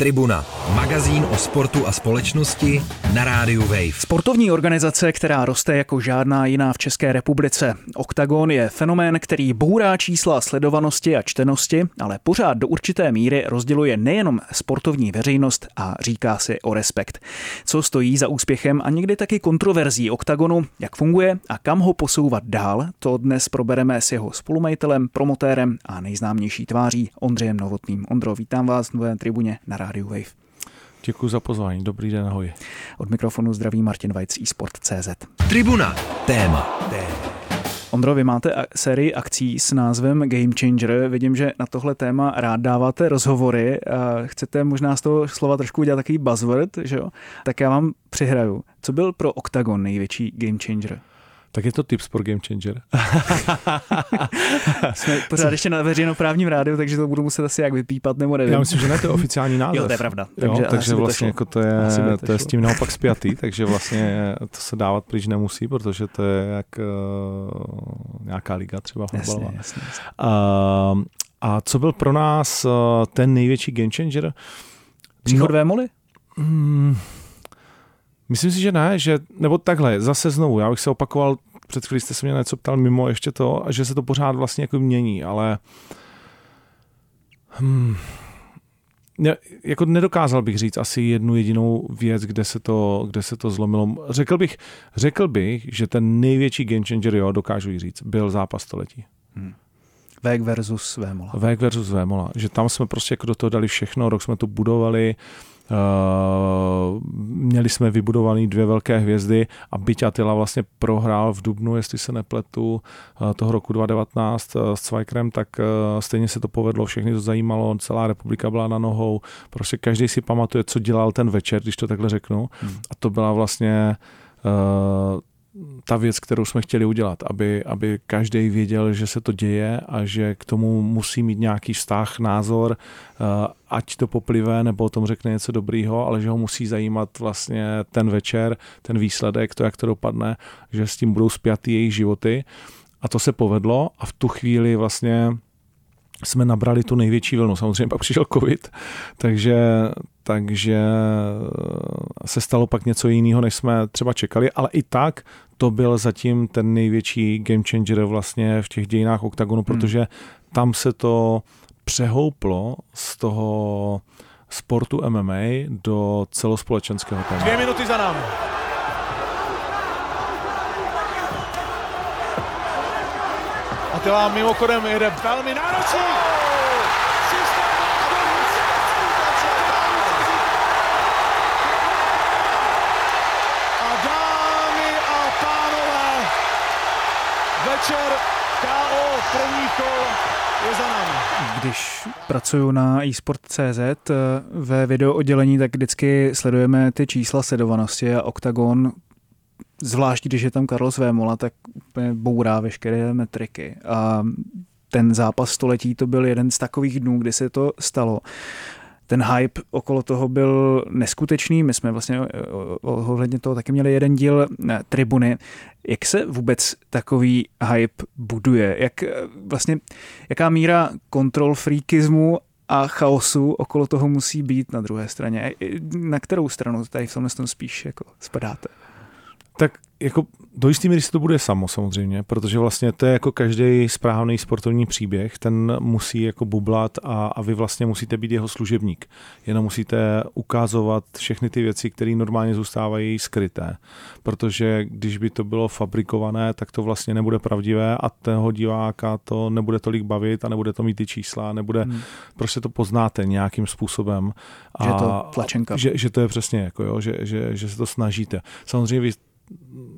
Tribuna, magazín o sportu a společnosti na rádiu Wave. Sportovní organizace, která roste jako žádná jiná v České republice. Oktagon je fenomén, který bourá čísla sledovanosti a čtenosti, ale pořád do určité míry rozděluje nejenom sportovní veřejnost a říká si o respekt. Co stojí za úspěchem a někdy taky kontroverzí Oktagonu, jak funguje a kam ho posouvat dál, to dnes probereme s jeho spolumajitelem, promotérem a nejznámější tváří Ondřejem Novotným. Ondro, vítám vás v nové tribuně na rádiu Wave. Děkuji za pozvání, dobrý den, ahoj. Od mikrofonu zdraví Martin Vajc, eSport.cz. Tribuna, téma. téma. Ondro, vy máte sérii akcí s názvem Game Changer. Vidím, že na tohle téma rád dáváte rozhovory. Chcete možná z toho slova trošku udělat takový buzzword, že jo? Tak já vám přihraju. Co byl pro Octagon největší Game Changer? Tak je to tips pro Game Changer. Jsme pořád ještě na veřejnoprávním rádiu, takže to budu muset asi jak vypípat, nebo nevím. Já myslím, že ne, to je oficiální název. Jo, to je pravda. Takže, jo, takže vlastně to jako to je, to, to je s tím naopak spjatý, takže vlastně to se dávat pryč nemusí, protože to je jak uh, nějaká liga třeba fotbalová. Jasně, jasně, jasně. Uh, a co byl pro nás uh, ten největší Game Changer? Příchod no, Vémoli? Mm, Myslím si, že ne, že, nebo takhle, zase znovu, já bych se opakoval, před chvílí jste se mě něco ptal mimo ještě to, a že se to pořád vlastně jako mění, ale hmm, ne, jako nedokázal bych říct asi jednu jedinou věc, kde se to, kde se to zlomilo. Řekl bych, řekl bych, že ten největší game changer, jo, dokážu říct, byl zápas století. Hmm. Vek versus Vémola. Vek versus Vémola. Že tam jsme prostě jako do toho dali všechno, rok jsme to budovali, měli jsme vybudované dvě velké hvězdy a byť Attila vlastně prohrál v Dubnu, jestli se nepletu, uh, toho roku 2019 uh, s Cvajkrem, tak stejně se to povedlo, všechny to zajímalo, celá republika byla na nohou, prostě každý si pamatuje, co dělal ten večer, když to takhle řeknu. Hmm. A to byla vlastně ta věc, kterou jsme chtěli udělat, aby, aby každý věděl, že se to děje a že k tomu musí mít nějaký vztah, názor, eh, ať to poplive nebo o tom řekne něco dobrýho, ale že ho musí zajímat vlastně ten večer, ten výsledek, to, jak to dopadne, že s tím budou spjatý jejich životy. A to se povedlo a v tu chvíli vlastně jsme nabrali tu největší vlnu. Samozřejmě pak přišel covid, takže, takže se stalo pak něco jiného, než jsme třeba čekali, ale i tak to byl zatím ten největší game changer vlastně v těch dějinách OKTAGONu, hmm. protože tam se to přehouplo z toho sportu MMA do celospolečenského tématu. Dvě minuty za námi. Atila mimochodem jede velmi náročný. A dámy a pánové, večer KO první kol je za námi. Když pracuju na eSport.cz ve video oddělení, tak vždycky sledujeme ty čísla sledovanosti a Octagon zvlášť když je tam Carlos Vémola, tak úplně bourá veškeré metriky. A ten zápas století to byl jeden z takových dnů, kdy se to stalo. Ten hype okolo toho byl neskutečný. My jsme vlastně ohledně toho taky měli jeden díl eh, tribuny. Jak se vůbec takový hype buduje? Jak eh, vlastně, jaká míra kontrol freakismu a chaosu okolo toho musí být na druhé straně? Na kterou stranu tady v tomhle spíš jako spadáte? Tak jako do jistý míry se to bude samo samozřejmě, protože vlastně to je jako každý správný sportovní příběh, ten musí jako bublat a, a vy vlastně musíte být jeho služebník. Jenom musíte ukázovat všechny ty věci, které normálně zůstávají skryté. Protože když by to bylo fabrikované, tak to vlastně nebude pravdivé a toho diváka to nebude tolik bavit a nebude to mít ty čísla, nebude, hmm. prostě to poznáte nějakým způsobem. A, že to tlačenka. Že, že to je přesně jako jo, že, že, že se to snažíte. Samozřejmě vy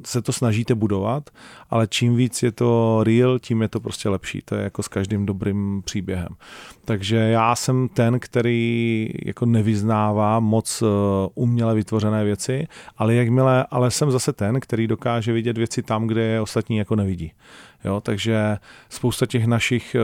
se to snažíte budovat, ale čím víc je to real, tím je to prostě lepší. To je jako s každým dobrým příběhem. Takže já jsem ten, který jako nevyznává moc eh, uměle vytvořené věci, ale jakmile, ale jsem zase ten, který dokáže vidět věci tam, kde je ostatní jako nevidí. Jo, takže spousta těch našich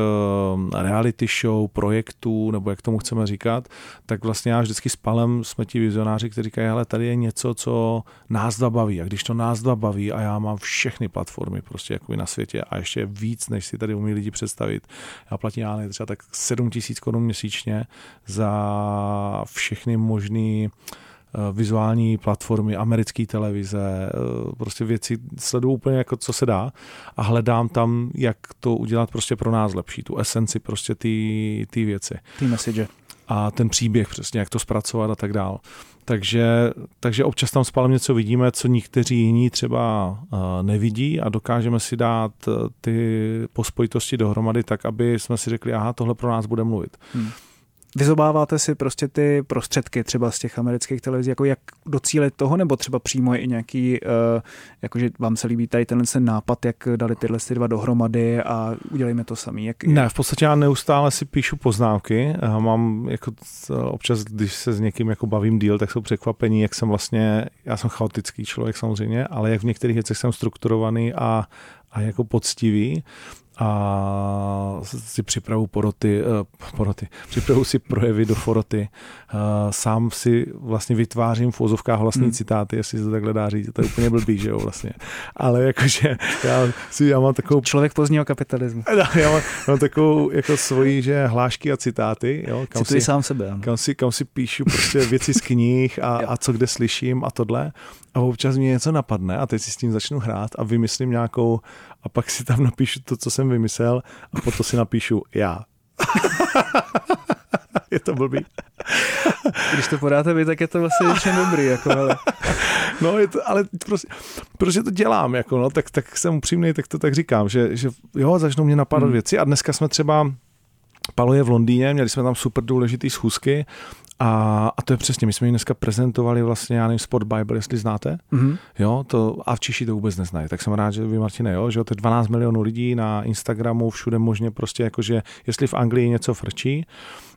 uh, reality show, projektů, nebo jak tomu chceme říkat, tak vlastně já vždycky s Palem jsme ti vizionáři, kteří říkají, ale tady je něco, co nás dva baví. A když to nás dva baví a já mám všechny platformy prostě jako na světě a ještě víc, než si tady umí lidi představit. Já platím já třeba tak 7 tisíc korun měsíčně za všechny možný eh, vizuální platformy, americké televize, eh, prostě věci sleduju úplně jako co se dá a hledám tam, jak to udělat prostě pro nás lepší, tu esenci prostě ty, ty věci. Ty message. A ten příběh přesně, jak to zpracovat a tak dál. Takže, takže občas tam spálem něco vidíme, co někteří jiní třeba uh, nevidí a dokážeme si dát ty pospojitosti dohromady tak, aby jsme si řekli, aha, tohle pro nás bude mluvit. Hmm. Vyzobáváte si prostě ty prostředky třeba z těch amerických televizí, jako jak docílit toho, nebo třeba přímo je i nějaký, uh, jakože vám se líbí tady tenhle ten nápad, jak dali tyhle ty dva dohromady a udělejme to sami. Jak, ne, v podstatě já neustále si píšu poznámky. A mám jako občas, když se s někým jako bavím díl, tak jsou překvapení, jak jsem vlastně, já jsem chaotický člověk samozřejmě, ale jak v některých věcech jsem strukturovaný a, a jako poctivý a si připravu poroty, uh, poroty, připravu si projevy do foroty, uh, sám si vlastně vytvářím v úzovkách vlastní hmm. citáty, jestli se to takhle dá říct, to je úplně blbý, že jo, vlastně. Ale jakože já, si, já mám takovou... Člověk pozdního kapitalismu. Já mám, mám takovou jako svoji, že hlášky a citáty, jo, kam si, sám sebe. Kam si, kam si píšu prostě věci z knih a, a co kde slyším a tohle a občas mě něco napadne a teď si s tím začnu hrát a vymyslím nějakou a pak si tam napíšu to, co jsem vymyslel a potom si napíšu já. je to blbý. Když to podáte vy, tak je to vlastně většinou dobrý. Jako, ale... No, je to, ale prostě, protože to dělám, jako, no, tak, tak jsem upřímný, tak to tak říkám, že, že jo, začnou mě napadat hmm. věci a dneska jsme třeba Palo je v Londýně, měli jsme tam super důležitý schůzky a, a to je přesně, my jsme ji dneska prezentovali vlastně, já nevím, Sport Bible, jestli znáte, mm-hmm. jo, to, a v Češi to vůbec neznají, tak jsem rád, že vy, Martine, jo, že to je 12 milionů lidí na Instagramu, všude možně prostě jakože, jestli v Anglii něco frčí,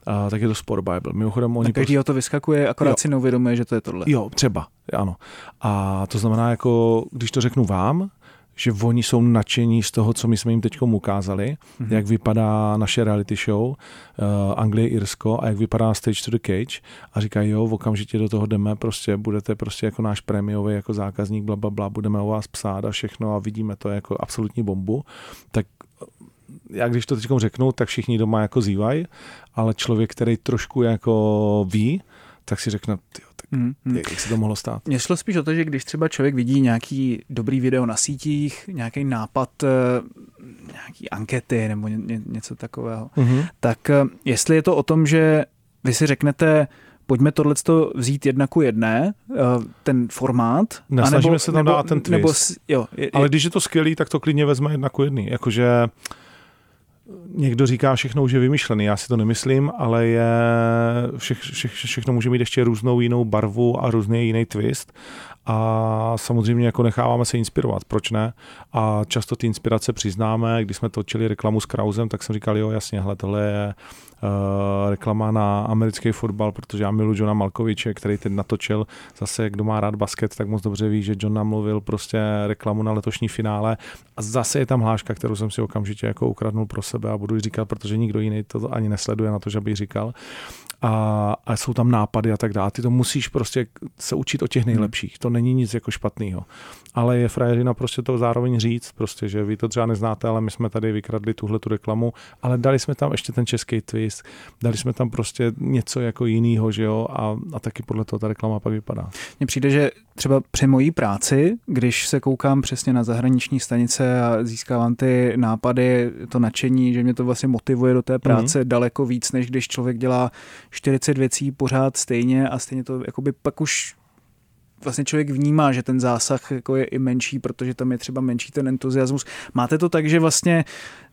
a, tak je to Sport Bible. Mimochodem, oni tak každý prostě... to vyskakuje, akorát jo. si neuvědomuje, že to je tohle. Jo, třeba, ano. A to znamená, jako, když to řeknu vám, že oni jsou nadšení z toho, co my jsme jim teď ukázali, mm-hmm. jak vypadá naše reality show uh, Anglie, Irsko a jak vypadá Stage to the Cage a říkají, jo, v okamžitě do toho jdeme, prostě budete prostě jako náš prémiový jako zákazník, bla, bla, bla, budeme o vás psát a všechno a vidíme to jako absolutní bombu, tak eh, já když to teď řeknu, tak všichni doma jako zývají, ale člověk, který trošku jako ví, tak si řekne, Hmm, hmm. Jak se to mohlo stát? Mně šlo spíš o to, že když třeba člověk vidí nějaký dobrý video na sítích, nějaký nápad, eh, nějaký ankety nebo ně, něco takového, hmm. tak eh, jestli je to o tom, že vy si řeknete, pojďme tohle vzít jedna ku jedné, eh, ten formát. Nesnažíme anebo, se tam nebo, dát ten twist. Nebo, jo, je, Ale když je to skvělý, tak to klidně vezme jedna ku jedný. Jakože někdo říká všechno už je vymyšlený, já si to nemyslím, ale je, vše, vše, všechno může mít ještě různou jinou barvu a různý jiný twist a samozřejmě jako necháváme se inspirovat, proč ne? A často ty inspirace přiznáme, když jsme točili reklamu s Krausem, tak jsem říkal, jo jasně, hele, tohle je uh, reklama na americký fotbal, protože já miluji Johna Malkoviče, který teď natočil zase, kdo má rád basket, tak moc dobře ví, že John namluvil prostě reklamu na letošní finále. A zase je tam hláška, kterou jsem si okamžitě jako ukradnul pro sebe a budu ji říkat, protože nikdo jiný to ani nesleduje na to, že bych říkal a, a jsou tam nápady a tak dále. Ty to musíš prostě se učit o těch hmm. nejlepších. To není nic jako špatného. Ale je frajerina prostě to zároveň říct, prostě, že vy to třeba neznáte, ale my jsme tady vykradli tuhle tu reklamu, ale dali jsme tam ještě ten český twist, dali jsme tam prostě něco jako jiného, že jo, a, a taky podle toho ta reklama pak vypadá. Mně přijde, že třeba při mojí práci, když se koukám přesně na zahraniční stanice a získávám ty nápady, to nadšení, že mě to vlastně motivuje do té práce mm-hmm. daleko víc, než když člověk dělá 40 věcí pořád stejně a stejně to jakoby pak už vlastně člověk vnímá, že ten zásah jako je i menší, protože tam je třeba menší ten entuziasmus. Máte to tak, že vlastně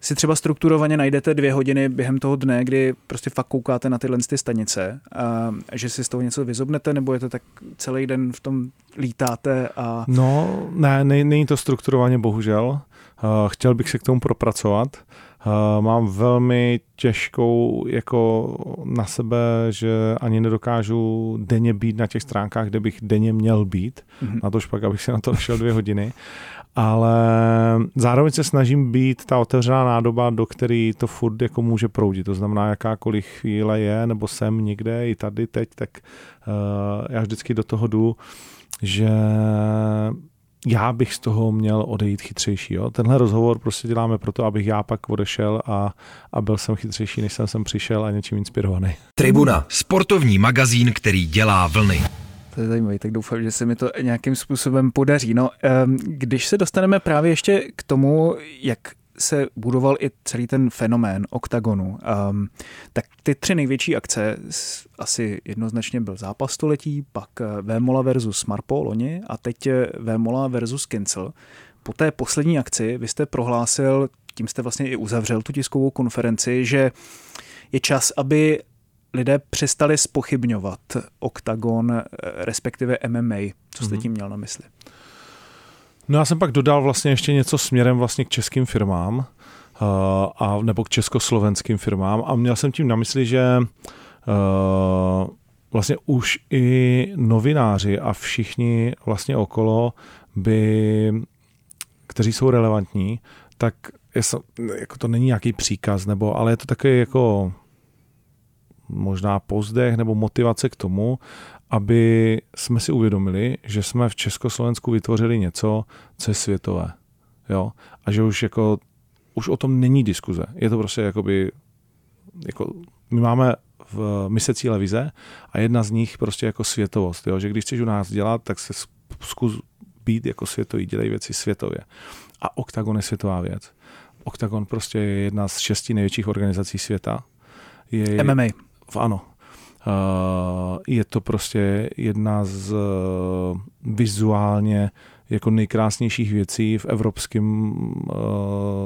si třeba strukturovaně najdete dvě hodiny během toho dne, kdy prostě fakt koukáte na tyhle ty stanice a že si z toho něco vyzobnete, nebo je to tak celý den v tom lítáte a... No, ne, ne není to strukturovaně bohužel. Chtěl bych se k tomu propracovat. Uh, mám velmi těžkou jako na sebe, že ani nedokážu denně být na těch stránkách, kde bych denně měl být. Mm-hmm. Na to pak, abych si na to šel dvě hodiny. Ale zároveň se snažím být ta otevřená nádoba, do který to furt jako může proudit. To znamená, jakákoliv chvíle je, nebo jsem někde, i tady teď, tak uh, já vždycky do toho jdu, že já bych z toho měl odejít chytřejší. Jo? Tenhle rozhovor prostě děláme proto, abych já pak odešel a, a byl jsem chytřejší, než jsem sem přišel a něčím inspirovaný. Tribuna, sportovní magazín, který dělá vlny. To je zajímavé, tak doufám, že se mi to nějakým způsobem podaří. No, když se dostaneme právě ještě k tomu, jak se budoval i celý ten fenomén oktagonu. Um, tak ty tři největší akce, asi jednoznačně byl zápas století, pak eh, Vémola versus Marpo loni a teď eh, Vémola versus Kincel. Po té poslední akci vy jste prohlásil, tím jste vlastně i uzavřel tu tiskovou konferenci, že je čas, aby lidé přestali spochybňovat oktagon, eh, respektive MMA. Co jste mhm. tím měl na mysli? No já jsem pak dodal vlastně ještě něco směrem vlastně k českým firmám, uh, a, nebo k československým firmám. A měl jsem tím na mysli, že uh, vlastně už i novináři a všichni vlastně okolo by, kteří jsou relevantní, tak je, jako to není nějaký příkaz, nebo, ale je to takový jako možná pozdech nebo motivace k tomu, aby jsme si uvědomili, že jsme v Československu vytvořili něco, co je světové. Jo? A že už jako už o tom není diskuze. Je to prostě jakoby jako, my máme v mise cíle vize a jedna z nich prostě jako světovost. Jo? Že když chceš u nás dělat, tak se zkus být jako světový, dělej věci světově. A Octagon je světová věc. Octagon prostě je jedna z šesti největších organizací světa. Je, MMA. Ano, Eh, je to prostě jedna z eh, vizuálně jako nejkrásnějších věcí v evropském uh,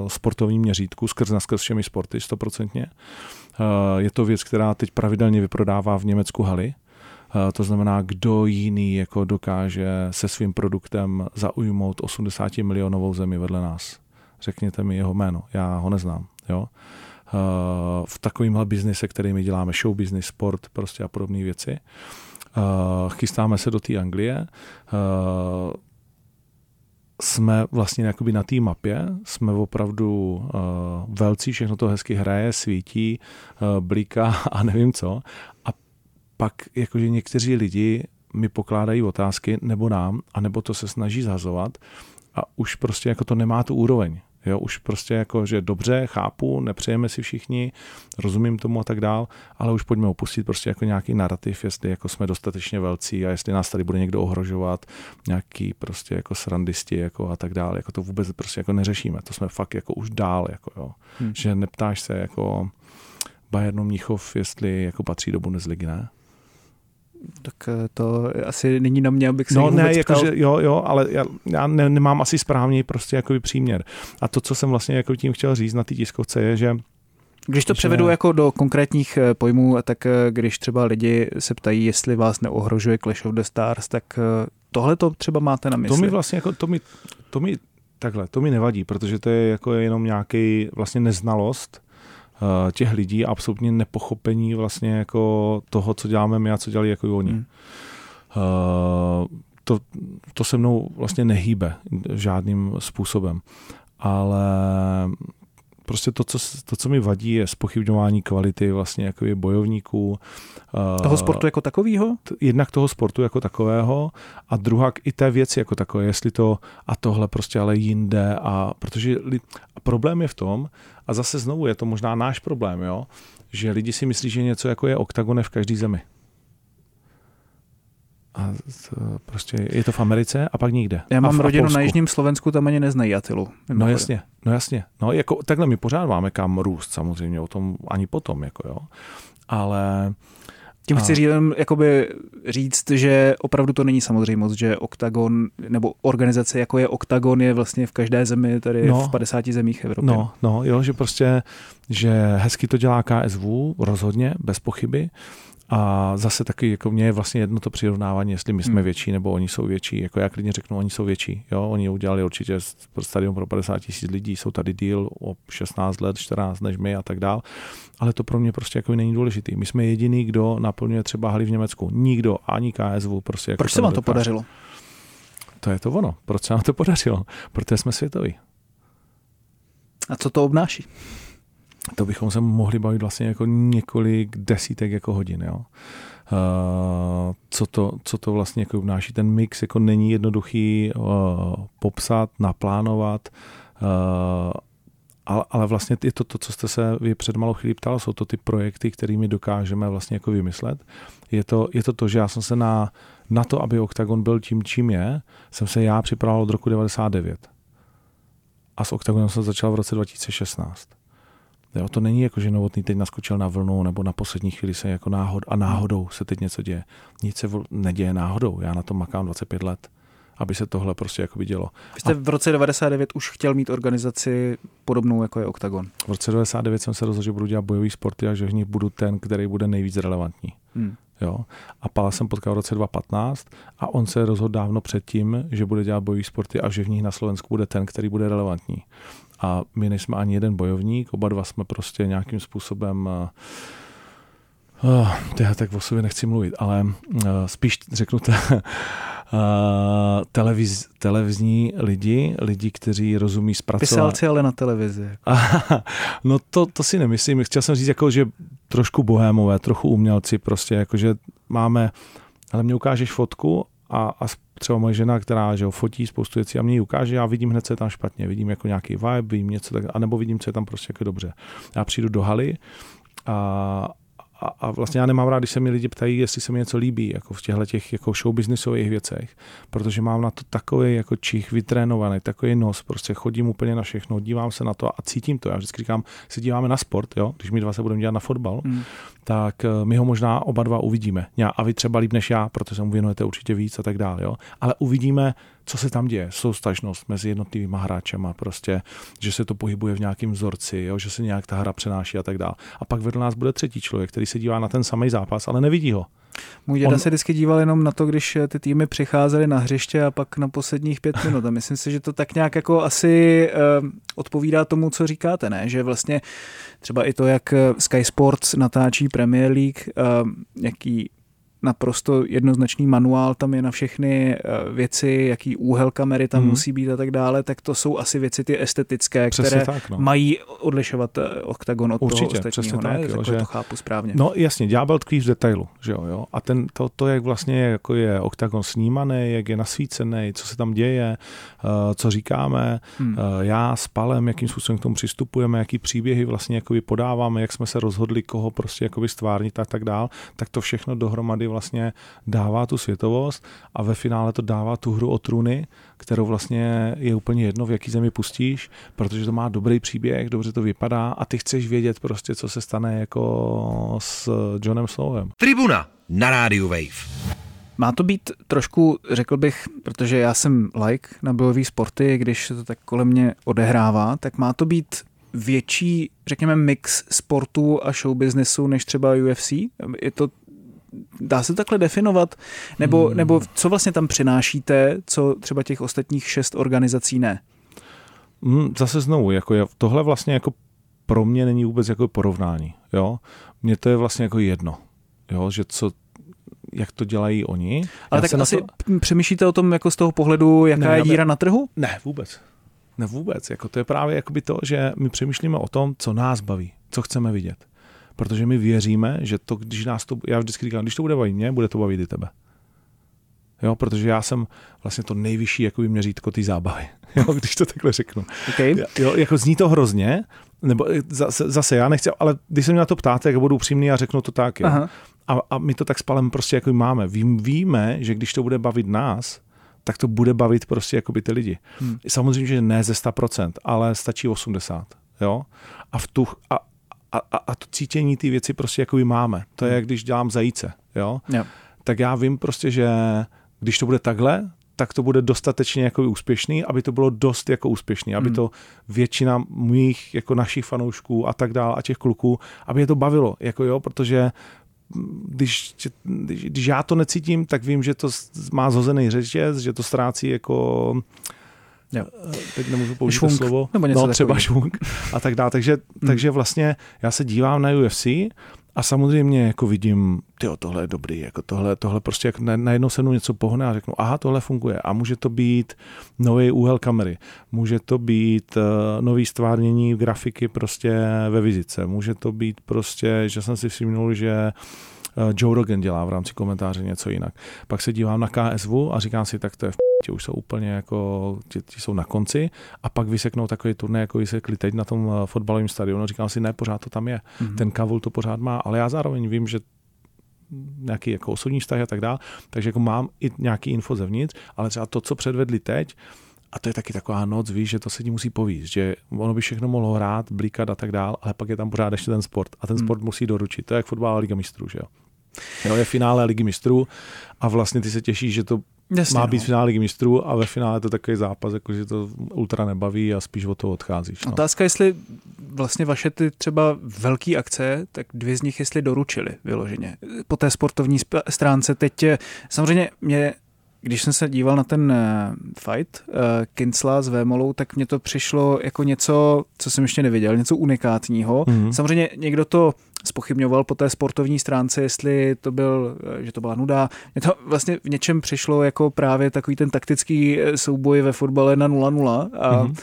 sportovním měřítku skrz na skrz všemi sporty, stoprocentně. Je to věc, která teď pravidelně vyprodává v Německu haly. To znamená, kdo jiný jako dokáže se svým produktem zaujmout 80 milionovou zemi vedle nás. Řekněte mi jeho jméno, já ho neznám. Jo? V takovýmhle biznise, který my děláme, show business, sport prostě a podobné věci. Chystáme se do té Anglie, jsme vlastně jakoby na té mapě, jsme opravdu uh, velcí, všechno to hezky hraje, svítí, uh, blíká a nevím co. A pak jakože někteří lidi mi pokládají otázky, nebo nám, anebo to se snaží zhazovat a už prostě jako to nemá tu úroveň. Jo, už prostě jako, že dobře, chápu, nepřejeme si všichni, rozumím tomu a tak dál, ale už pojďme opustit prostě jako nějaký narrativ, jestli jako jsme dostatečně velcí a jestli nás tady bude někdo ohrožovat, nějaký prostě jako srandisti jako a tak dále, jako to vůbec prostě jako neřešíme, to jsme fakt jako už dál, jako jo, hmm. že neptáš se jako Bayernu Mnichov, jestli jako patří do Bundesligy, ne? Tak eh, to asi není na mě, abych se No ne, jakože, jo, jo, ale já, já ne, nemám asi správný prostě jako příměr. A to, co jsem vlastně jako tím chtěl říct na té tiskovce, je, že když to že... převedu jako do konkrétních eh, pojmů, tak eh, když třeba lidi se ptají, jestli vás neohrožuje Clash of the Stars, tak tohle to třeba máte na mysli. To mi vlastně jako, to mi, to mi, takhle, to mi nevadí, protože to je jako jenom nějaký vlastně neznalost těch lidí absolutně nepochopení vlastně jako toho, co děláme my a co dělají jako oni. Hmm. Uh, to, to se mnou vlastně nehýbe žádným způsobem. Ale prostě to co, to, co mi vadí, je spochybňování kvality vlastně jako je bojovníků. Eh, toho sportu jako takového? Jednak toho sportu jako takového a druhá i té věci jako takové, jestli to a tohle prostě ale jinde a protože a problém je v tom, a zase znovu je to možná náš problém, jo, že lidi si myslí, že něco jako je oktagone v každé zemi. A to prostě je to v Americe a pak nikde. Já mám a v, rodinu a na Jižním Slovensku, tam ani neznají Atilu. No jasně, no jasně. No jako takhle my pořád máme kam růst samozřejmě, o tom ani potom, jako jo. Ale tím chci říct, jakoby říct, že opravdu to není samozřejmost, že Octagon nebo organizace jako je Octagon je vlastně v každé zemi, tady no, v 50 zemích Evropy. No, no, jo, že prostě, že hezky to dělá KSV, rozhodně, bez pochyby, A zase taky, jako mě je vlastně jedno to přirovnávání, jestli my jsme Hmm. větší nebo oni jsou větší. Jako já klidně řeknu, oni jsou větší. Jo? Oni udělali určitě stadion pro 50 tisíc lidí, jsou tady díl o 16 let, 14 než my a tak dál. Ale to pro mě prostě jako není důležitý. My jsme jediný, kdo naplňuje třeba haly v Německu. Nikdo, ani KSV. Prostě jako Proč se vám to podařilo? To je to ono. Proč se nám to podařilo? Protože jsme světoví. A co to obnáší? To bychom se mohli bavit vlastně jako několik desítek jako hodin, jo. Uh, co, to, co to vlastně jako obnáší. Ten mix jako není jednoduchý uh, popsat, naplánovat, uh, ale, ale vlastně je to to, co jste se vy před malou chvíli ptal, jsou to ty projekty, kterými dokážeme vlastně jako vymyslet. Je to, je to to, že já jsem se na, na to, aby OKTAGON byl tím, čím je, jsem se já připravoval od roku 99. A s OKTAGONem jsem začal v roce 2016. Jo, to není jako, že Novotný teď naskočil na vlnu nebo na poslední chvíli se jako náhod a náhodou se teď něco děje. Nic se vl- neděje náhodou. Já na tom makám 25 let, aby se tohle prostě jako dělo. Vy jste v roce 99 už chtěl mít organizaci podobnou, jako je Octagon. V roce 99 jsem se rozhodl, že budu dělat bojové sporty a že v nich budu ten, který bude nejvíc relevantní. Hmm. Jo. A Pala jsem potkal v roce 2015 a on se rozhodl dávno předtím, že bude dělat bojové sporty a že v nich na Slovensku bude ten, který bude relevantní. A my nejsme ani jeden bojovník, oba dva jsme prostě nějakým způsobem Uh, já tak o sobě nechci mluvit, ale uh, spíš řeknu te, uh, televiz, televizní lidi, lidi, kteří rozumí zpracovat. Pisálci ale na televizi. no to, to si nemyslím. Chtěl jsem říct, jako, že trošku bohémové, trochu umělci, prostě, jako, že máme, ale mě ukážeš fotku a, a třeba moje žena, která že jo, fotí spoustu věcí a mě ji ukáže, já vidím hned, co je tam špatně, vidím jako nějaký vibe, vidím něco tak, anebo vidím, co je tam prostě jako dobře. Já přijdu do haly a, a, a vlastně já nemám rád, když se mi lidi ptají, jestli se mi něco líbí, jako v těchto těch jako show businessových věcech, protože mám na to takový jako čich vytrénovaný, takový nos, prostě chodím úplně na všechno, dívám se na to a cítím to. Já vždycky říkám, se díváme na sport, jo, když my dva se budeme dělat na fotbal, Hmm. Tak eh, my ho možná oba dva uvidíme. A vy třeba líp než já, protože se mu věnujete určitě víc a tak dále, jo. Ale uvidíme, co se tam děje, soustažnost mezi jednotlivými hráčema, prostě, že se to pohybuje v nějakém vzorci, jo, že se nějak ta hra přenáší a tak dále. A pak vedle nás bude třetí člověk, který se dívá na ten samý zápas, ale nevidí ho. Můj děda On- se vždycky díval jenom na to, když ty týmy přicházely na hřiště a pak na posledních pět minut. A myslím si, že to tak nějak jako asi uh, odpovídá tomu, co říkáte, ne? Že vlastně třeba i to, jak eh, Sky Sports natáčí Premier League, uh, jaký naprosto jednoznačný manuál tam je na všechny eh, věci, jaký úhel kamery tam hmm. musí být a tak dále, tak to jsou asi věci ty estetické, Přesně které tak, no. mají odlišovat eh, oktagon od Určitě, toho přesně ostatního, tak, ne? jo, Takhle že- to chápu správně. No jasně, ďábel tkví v detailu, že jo, jo. A ten, to, to, jak vlastně je, jako je oktagon snímaný, jak je nasvícený, co se tam děje, uh, co říkáme, Hmm. já s Palem, jakým způsobem k tomu přistupujeme, jaký příběhy vlastně jakoby podáváme, jak jsme se rozhodli, koho prostě jakoby stvárnit a tak dál, tak to všechno dohromady vlastně dává tu světovost a ve finále to dává tu hru o trůny, kterou vlastně je úplně jedno, v jaký zemi pustíš, protože to má dobrý příběh, dobře to vypadá a ty chceš vědět prostě, co se stane jako s Johnem Snowem. Tribuna na rádiu Wave. Má to být trošku, řekl bych, protože já jsem like na bojové sporty, když se to tak kolem mě odehrává, tak má to být větší, řekněme, mix sportu a show businessu než třeba UFC? Je to Dá se takhle definovat? Nebo, Hmm. nebo co vlastně tam přinášíte, co třeba těch ostatních šest organizací ne? Mm, zase znovu, jako je, tohle vlastně jako pro mě není vůbec jako porovnání, jo. Mně to je vlastně jako jedno, jo, že co, jak to dělají oni. Ale Já tak asi to, přemýšlíte o tom jako z toho pohledu, jaká Ne, je díra na trhu? Ne, vůbec. Ne, vůbec. Jako to je právě jakoby to, že my přemýšlíme o tom, co nás baví, co chceme vidět. Protože my věříme, že to, když nás to, já vždycky říkám, když to bude bavit mě, bude to bavit i tebe. Jo, protože já jsem vlastně to nejvyšší jakoby měřítko té zábavy, jo, když to takhle řeknu. Okay. Jo, jako zní to hrozně, nebo zase, zase já nechci, ale když se mě na to ptáte, tak budu upřímný a řeknu to tak. Jo. Aha. A, a my to tak spalem prostě jako máme. Vím, víme, že když to bude bavit nás, tak to bude bavit prostě jakoby ty lidi. Hmm. Samozřejmě, že ne ze 100%, ale stačí 80. Jo? A, v tu, a, a, a, a to cítění ty věci prostě jakoby máme. To je, jak když dělám zajíce. Jo? Jo. Tak já vím prostě, že když to bude takhle, tak to bude dostatečně jako úspěšný, aby to bylo dost jako úspěšný, aby Hmm. to většina mých jako našich fanoušků a tak dál a těch kluků, aby je to bavilo, jako jo, protože když, když, když já to necítím, tak vím, že to má zhozený řetěz, že to ztrácí jako Jo. Teď nemůžu použít švunk, slovo. Nebo něco no, třeba švunk a tak dále. Takže, hmm. takže vlastně já se dívám na UFC a samozřejmě jako vidím, tyjo, tohle je dobrý, jako tohle, tohle prostě jak najednou se mnou něco pohne a řeknu, aha, tohle funguje. A může to být nový úhel kamery, může to být uh, nový stvárnění grafiky prostě ve vizice, může to být prostě, že jsem si všimnul, že uh, Joe Rogan dělá v rámci komentáře něco jinak. Pak se dívám na KSV a říkám si, tak to je v ti už jsou úplně jako, ti, ti jsou na konci a pak vyseknou takový turné, jako vysekli teď na tom eh, fotbalovém stadionu. Říkám si, ne, pořád to tam je. Mm-hmm. Ten Kavul to pořád má, ale já zároveň vím, že nějaký jako osobní vztah a tak dále, takže jako mám i nějaký info zevnitř, ale třeba to, co předvedli teď, a to je taky taková noc, víš, že to se ti musí povíst, že ono by všechno mohlo hrát, blíkat a tak dále, ale pak je tam pořád ještě ten sport a ten hmm. sport mm. musí doručit. To je jak fotbalová liga mistrů, že jo. Jo, je finále ligy mistrů a vlastně ty se těšíš, že to Jasně, má být no. finále ligy mistrů a ve finále to takový zápas, jako že to ultra nebaví a spíš od toho odcházíš. No. Otázka, jestli vlastně vaše ty třeba velké akce, tak dvě z nich jestli doručili vyloženě. Po té sportovní stránce teď samozřejmě mě když jsem se díval na ten uh, fight uh, Kincla s Vémolou, tak mně to přišlo jako něco, co jsem ještě neviděl, něco unikátního. Mm-hmm. Samozřejmě někdo to spochybňoval po té sportovní stránce, jestli to byl, eh, že to byla nuda. Mně to vlastně v něčem přišlo jako právě takový ten taktický souboj ve fotbale na 0-0 a mm-hmm.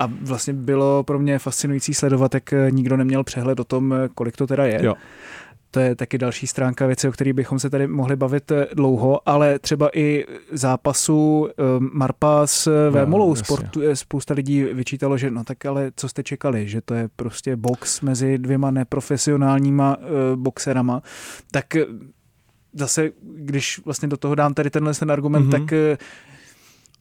A vlastně bylo pro mě fascinující sledovat, jak nikdo neměl přehled o tom, kolik to teda je. Jo. To je taky další stránka věci, o kterých bychom se tady mohli bavit eh, dlouho, ale třeba i zápasu eh, Marpa s eh, Vémolou no, sportu, spousta lidí vyčítalo, že no tak ale co jste čekali, že to je prostě box mezi dvěma neprofesionálníma boxerama, tak zase, když vlastně do toho dám tady tenhle ten argument, mm-hmm. tak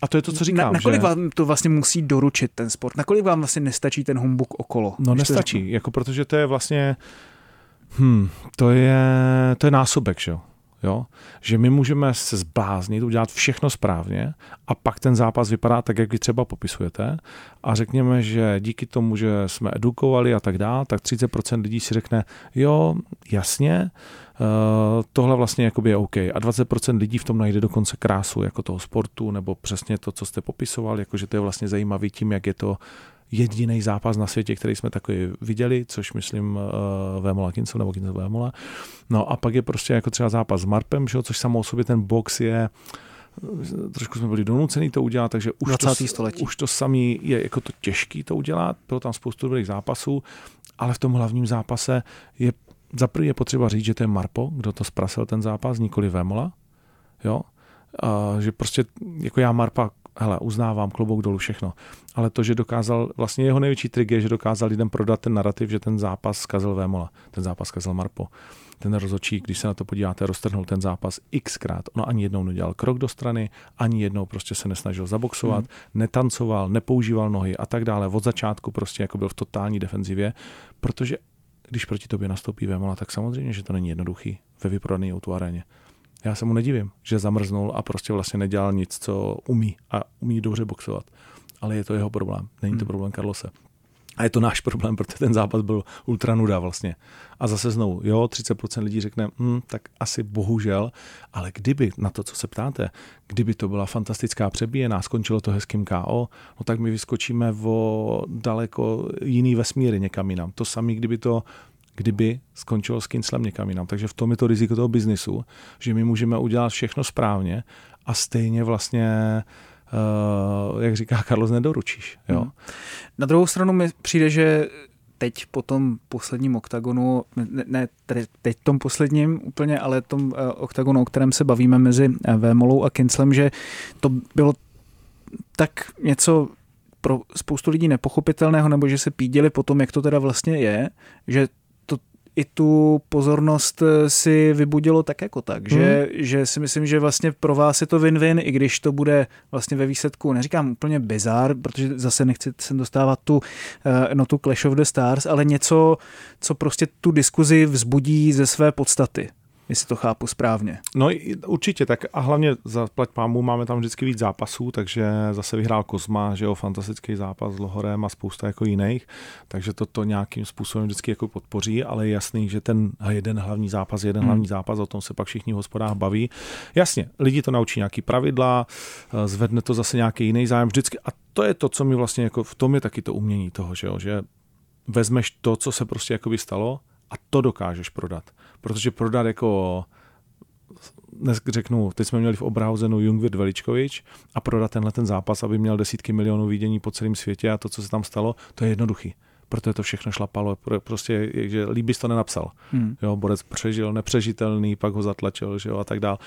a to je to, co říkám. Na, nakolik že... vám to vlastně musí doručit ten sport? Nakolik vám vlastně nestačí ten humbuk okolo? No nestačí, jako protože to je vlastně Hmm, to je, to je násobek, že jo? Jo? Že my můžeme se zbláznit, udělat všechno správně a pak ten zápas vypadá tak, jak vy třeba popisujete a řekněme, že díky tomu, že jsme edukovali a tak dále, tak 30% lidí si řekne, jo, jasně, uh, tohle vlastně jakoby je OK. A 20% lidí v tom najde dokonce krásu jako toho sportu nebo přesně to, co jste popisoval, jakože to je vlastně zajímavý tím, jak je to jediný zápas na světě, který jsme takový viděli, což myslím uh, Vémola Kincel nebo Kincel Vémola. No a pak je prostě jako třeba zápas s Marpem, že, což samo o sobě ten box je trošku jsme byli donucený to udělat, takže už, to, století. už to samý je jako to těžký to udělat, bylo tam spoustu dobrých zápasů, ale v tom hlavním zápase je za prvý je potřeba říct, že to je Marpo, kdo to zprasil ten zápas, nikoli Vémola, jo, a že prostě jako já Marpa hele, uznávám, klobouk dolů, všechno. Ale to, že dokázal, vlastně jeho největší trik je, že dokázal lidem prodat ten narrativ, že ten zápas zkazil Vémola, ten zápas zkazil Marpo. Ten rozočí, když se na to podíváte, roztrhnul ten zápas xkrát. Ono ani jednou nedělal krok do strany, ani jednou prostě se nesnažil zaboxovat, hmm. netancoval, nepoužíval nohy a tak dále. Od začátku prostě jako byl v totální defenzivě, protože když proti tobě nastoupí Vémola, tak samozřejmě, že to není jednoduchý ve vyprodané auto aréně. Já se mu nedivím, že zamrznul a prostě vlastně nedělal nic, co umí a umí dobře boxovat. Ale je to jeho problém, není to hmm. problém Carlose. A je to náš problém, protože ten zápas byl ultra nuda vlastně. A zase znovu, jo, 30% lidí řekne, hm, tak asi bohužel, ale kdyby na to, co se ptáte, kdyby to byla fantastická přebíjená, skončilo to hezkým KO, no tak my vyskočíme o daleko jiný vesmíry někam jinam. To samé, kdyby to kdyby skončilo s Kinslem někam jinam. Takže v tom je to riziko toho biznisu, že my můžeme udělat všechno správně a stejně vlastně Uh, jak říká Carlos, nedoručíš. Jo? Hmm. Na druhou stranu mi přijde, že teď po tom posledním oktagonu, ne, ne teď tom posledním úplně, ale tom uh, oktagonu, o kterém se bavíme mezi uh, Vémolou a Kinslem, že to bylo tak něco pro spoustu lidí nepochopitelného, nebo že se píděli po tom, jak to teda vlastně je, že i tu pozornost eh, si vybudilo tak jako tak, hmm. že, že si myslím, že vlastně pro vás je to win-win, i když to bude vlastně ve výsledku, neříkám úplně bizar, protože zase nechci sem dostávat tu eh, no tu Clash of the Stars, ale něco, co prostě tu diskuzi vzbudí ze své podstaty. Jestli to chápu správně. No určitě, tak a hlavně za plať pámu máme tam vždycky víc zápasů, takže zase vyhrál Kozma, že jo, fantastický zápas s Lohorem a spousta jako jiných, takže to, to nějakým způsobem vždycky jako podpoří, ale je jasný, že ten jeden hlavní zápas, jeden hmm. hlavní zápas, o tom se pak všichni v hospodách baví. Jasně, lidi to naučí nějaký pravidla, eh, zvedne to zase nějaký jiný zájem vždycky a to je to, co mi vlastně jako v tom je taky to umění toho, že, jo, že vezmeš to, co se prostě jakoby stalo a to dokážeš prodat. Protože prodat jako dnes řeknu, teď jsme měli v Obrauzenu Jungwirth Veličkovič a prodat tenhle ten zápas, aby měl desítky milionů vidění po celém světě a to, co se tam stalo, to je jednoduchý. Proto je to všechno šlapalo. Prostě, že líbí to nenapsal. Hmm. Jo, borec přežil, nepřežitelný, pak ho zatlačil, že jo, a tak dál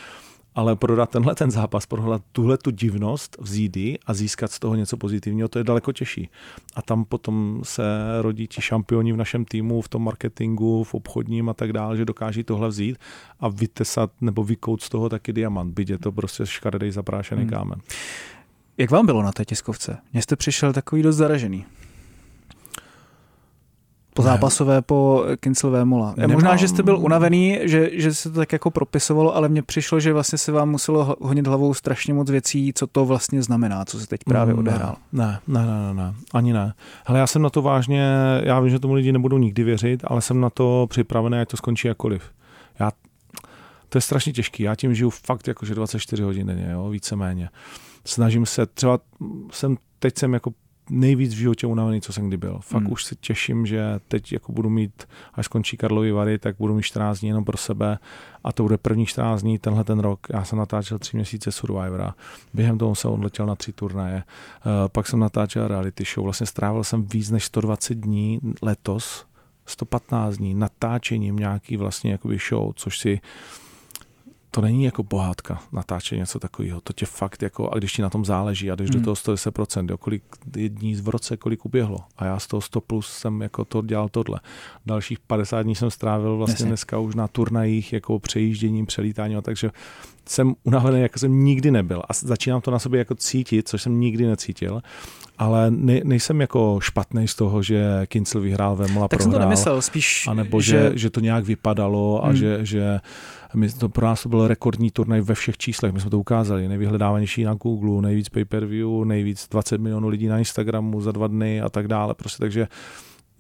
ale prodat tenhle ten zápas, prodat tuhle tu divnost v ZD a získat z toho něco pozitivního, to je daleko těžší. A tam potom se rodí ti šampioni v našem týmu, v tom marketingu, v obchodním a tak dále, že dokáží tohle vzít a vytesat nebo vykout z toho taky diamant, byť je to prostě škaredej zaprášený hmm. kámen. Jak vám bylo na té tiskovce? Mně jste přišel takový dost zaražený po zápasové, po Kincelové mola. Nemám. Možná, že jste byl unavený, že, že se to tak jako propisovalo, ale mně přišlo, že vlastně se vám muselo honit hlavou strašně moc věcí, co to vlastně znamená, co se teď právě odehrálo. Ne, ne, ne, ne, ne, ani ne. Hele, já jsem na to vážně, já vím, že tomu lidi nebudou nikdy věřit, ale jsem na to připravený, ať to skončí jakkoliv. Já, to je strašně těžký, já tím žiju fakt jakože 24 hodin denně, jo, víceméně. Snažím se, třeba jsem, teď jsem jako nejvíc v životě unavený, co jsem kdy byl. Fakt hmm. už se těším, že teď jako budu mít, až skončí Karlovy Vary, tak budu mít 14 dní jenom pro sebe a to bude první 14 dní tenhle ten rok. Já jsem natáčel tři měsíce Survivora, během toho jsem odletěl na tři turnaje, uh, pak jsem natáčel reality show, vlastně strávil jsem víc než 120 dní letos, 115 dní natáčením nějaký vlastně jakoby show, což si to není jako bohátka natáčet něco takového. To tě fakt jako, a když ti na tom záleží a když hmm. do toho 110%, jo, kolik dní v roce, kolik uběhlo. A já z toho 100 plus jsem jako to dělal tohle. Dalších 50 dní jsem strávil vlastně Jasně. dneska už na turnajích, jako přejížděním, přelítáním, takže jsem unavený, jako jsem nikdy nebyl. A začínám to na sobě jako cítit, což jsem nikdy necítil ale ne, nejsem jako špatný z toho, že Kincel vyhrál, Vemola tak prohrál. Tak jsem to nemyslel, spíš, A nebo že, že, že to nějak vypadalo a hmm. že, že my, to pro nás to byl rekordní turnaj ve všech číslech, my jsme to ukázali, nejvyhledávanější na Google, nejvíc pay-per-view, nejvíc 20 milionů lidí na Instagramu za dva dny a tak dále, prostě takže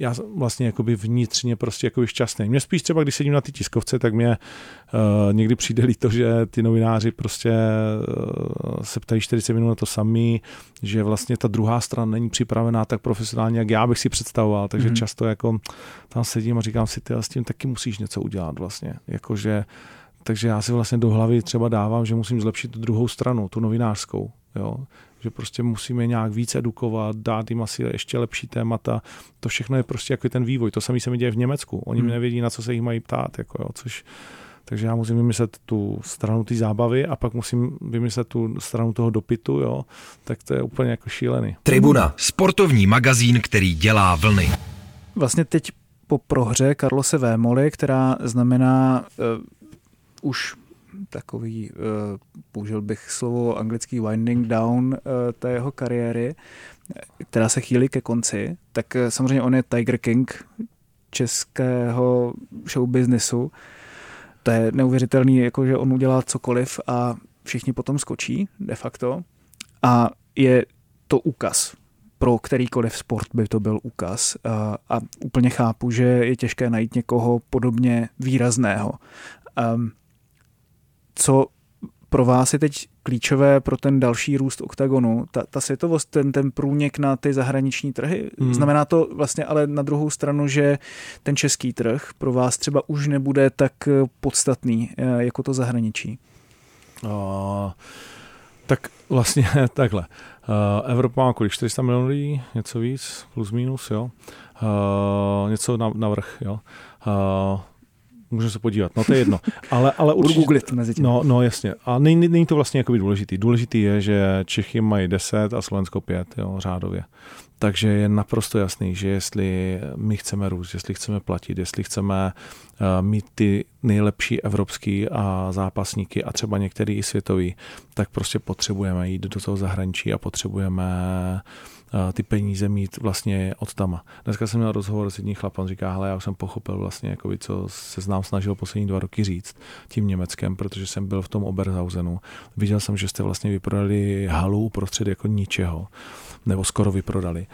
já vlastně jakoby vnitřně prostě jakoby šťastný. Mě spíš třeba, když sedím na ty tiskovce, tak mě uh, někdy přijde líto, že ty novináři prostě uh, se ptají 40 minut na to samý, že vlastně ta druhá strana není připravená tak profesionálně, jak já bych si představoval, takže mm-hmm. často jako tam sedím a říkám si, ty s tím taky musíš něco udělat vlastně, jakože takže já si vlastně do hlavy třeba dávám, že musím zlepšit tu druhou stranu, tu novinářskou. Jo? Že prostě musíme nějak víc edukovat, dát jim asi ještě lepší témata. To všechno je prostě jako ten vývoj. To samé se mi děje v Německu. Oni hmm. mi nevědí, na co se jich mají ptát. Jako jo, což, takže já musím vymyslet tu stranu té zábavy a pak musím vymyslet tu stranu toho dopitu, jo. Tak to je úplně jako šílený. Tribuna, sportovní magazín, který dělá vlny. Vlastně teď po prohře Karlose Vémoli, která znamená uh, už takový, uh, použil bych slovo anglický winding down uh, té jeho kariéry, která se chýlí ke konci, tak uh, samozřejmě on je Tiger King českého show businessu. To je neuvěřitelný, jako že on udělá cokoliv a všichni potom skočí de facto. A je to úkaz. Pro kterýkoliv sport by to byl úkaz. A, a úplně chápu, že je těžké najít někoho podobně výrazného. Um, co pro vás je teď klíčové pro ten další růst oktagonu, ta, ta světovost, ten, ten průněk na ty zahraniční trhy. Hmm. Znamená to vlastně ale na druhou stranu, že ten český trh pro vás třeba už nebude tak podstatný eh, jako to zahraničí. Uh, tak vlastně takhle. Uh, Evropa má kolik? 400 milionů lidí? Něco víc? Plus minus, jo? Uh, něco na, na vrch, jo? Uh, Můžu se podívat, no to je jedno. Ale, ale určitě, Budu googlit mezi tím. No, no jasně. A není, není to vlastně jakoby důležitý. Důležitý je, že Čechy mají 10 a Slovensko 5, jo, řádově. Takže je naprosto jasný, že jestli my chceme růst, jestli chceme platit, jestli chceme uh, mít ty nejlepší evropský a zápasníky a třeba některý i světový, tak prostě potřebujeme jít do toho zahraničí a potřebujeme ty peníze mít vlastně od tama. Dneska jsem měl rozhovor s jedním chlapem, říká, hele, já už jsem pochopil vlastně, jakoby, co se znám snažil poslední dva roky říct tím Německem, protože jsem byl v tom Oberhausenu. Viděl jsem, že jste vlastně vyprodali halu uprostřed jako ničeho, nebo skoro vyprodali.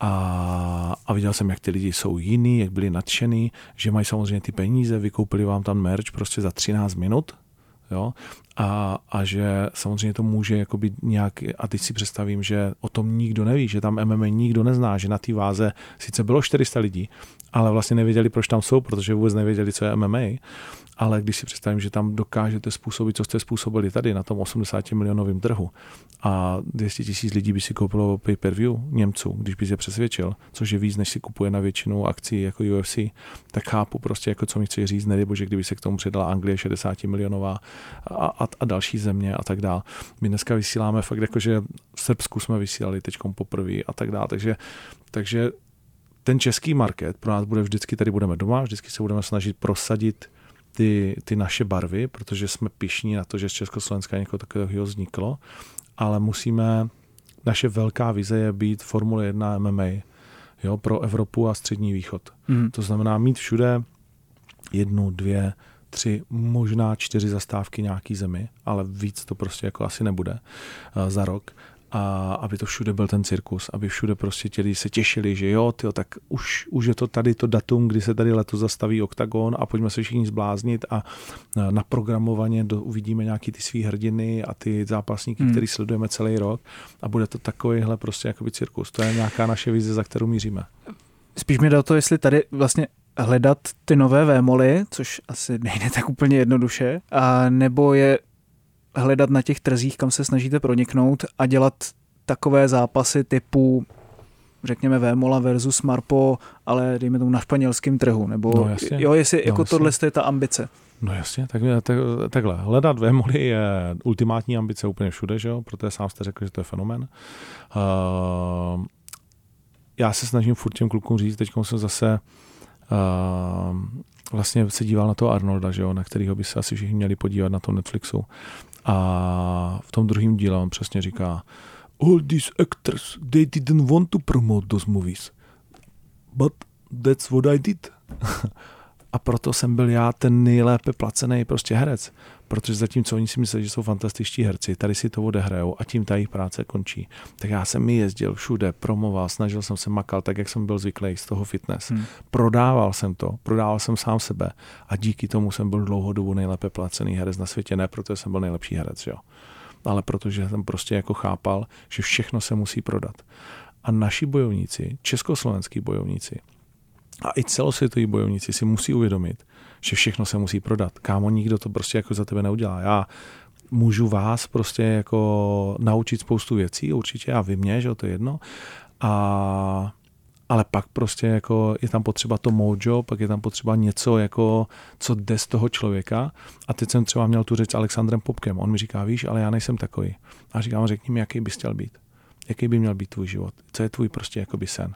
A, a viděl jsem, jak ty lidi jsou jiný, jak byli nadšený, že mají samozřejmě ty peníze, vykoupili vám tam merch prostě za 13 minut, Jo? A, a že samozřejmě to může jako být nějak, a teď si představím, že o tom nikdo neví, že tam MMA nikdo nezná, že na té váze sice bylo 400 lidí, ale vlastně nevěděli, proč tam jsou, protože vůbec nevěděli, co je MMA ale když si představím, že tam dokážete způsobit, co jste způsobili tady na tom 80 milionovém trhu a 200 tisíc lidí by si koupilo pay-per-view Němců, když by se přesvědčil, což je víc, než si kupuje na většinu akcí jako UFC, tak chápu prostě, jako co mi chci říct, nedej bože, kdyby se k tomu přidala Anglie 60 milionová a, a, a další země a tak dál. My dneska vysíláme fakt jako, že v Srbsku jsme vysílali teď poprvé a tak dál, takže, takže ten český market pro nás bude vždycky, tady budeme doma, vždycky se budeme snažit prosadit ty, ty naše barvy, protože jsme pišní na to, že z Československa něco takového vzniklo, ale musíme, naše velká vize je být Formule 1 MMA jo, pro Evropu a střední východ. Mm. To znamená mít všude jednu, dvě, tři, možná čtyři zastávky nějaký zemi, ale víc to prostě jako asi nebude uh, za rok a aby to všude byl ten cirkus, aby všude prostě ti se těšili, že jo, tyjo, tak už, už je to tady to datum, kdy se tady letos zastaví OKTAGON a pojďme se všichni zbláznit a naprogramovaně do, uvidíme nějaký ty svý hrdiny a ty zápasníky, hmm. který sledujeme celý rok a bude to takovýhle prostě jakoby cirkus. To je nějaká naše vize, za kterou míříme. Spíš mi do to, jestli tady vlastně hledat ty nové vémoly, což asi nejde tak úplně jednoduše, a nebo je hledat na těch trzích, kam se snažíte proniknout a dělat takové zápasy typu řekněme Vémola versus Marpo, ale dejme tomu na španělském trhu, nebo no, jasně. jo, jestli no, jako jasně. tohle je ta ambice. No jasně, tak, tak, takhle. Hledat Vémoly je ultimátní ambice úplně všude, že jo? protože sám jste řekl, že to je fenomen. Uh, já se snažím furt těm klukům říct, teď jsem zase uh, vlastně se díval na toho Arnolda, že jo, na kterého by se asi všichni měli podívat na tom Netflixu. A v tom druhém díle on přesně říká, all these actors, they didn't want to promote those movies. But that's what I did. a proto jsem byl já ten nejlépe placený prostě herec. Protože zatímco oni si myslí, že jsou fantastičtí herci, tady si to odehrajou a tím ta jejich práce končí. Tak já jsem mi jezdil všude, promoval, snažil jsem se makal tak, jak jsem byl zvyklý z toho fitness. Hmm. Prodával jsem to, prodával jsem sám sebe a díky tomu jsem byl dlouhodobu nejlépe placený herec na světě, ne protože jsem byl nejlepší herec, jo. Ale protože jsem prostě jako chápal, že všechno se musí prodat. A naši bojovníci, československý bojovníci, a i celosvětoví bojovníci si musí uvědomit, že všechno se musí prodat. Kámo, nikdo to prostě jako za tebe neudělá. Já můžu vás prostě jako naučit spoustu věcí, určitě, a vy mě, že to je jedno. A ale pak prostě jako je tam potřeba to mojo, pak je tam potřeba něco, jako, co jde z toho člověka. A teď jsem třeba měl tu řeč s Alexandrem Popkem. On mi říká, víš, ale já nejsem takový. A říkám, řekni mi, jaký bys chtěl být. Jaký by měl být tvůj život? Co je tvůj prostě jakoby sen?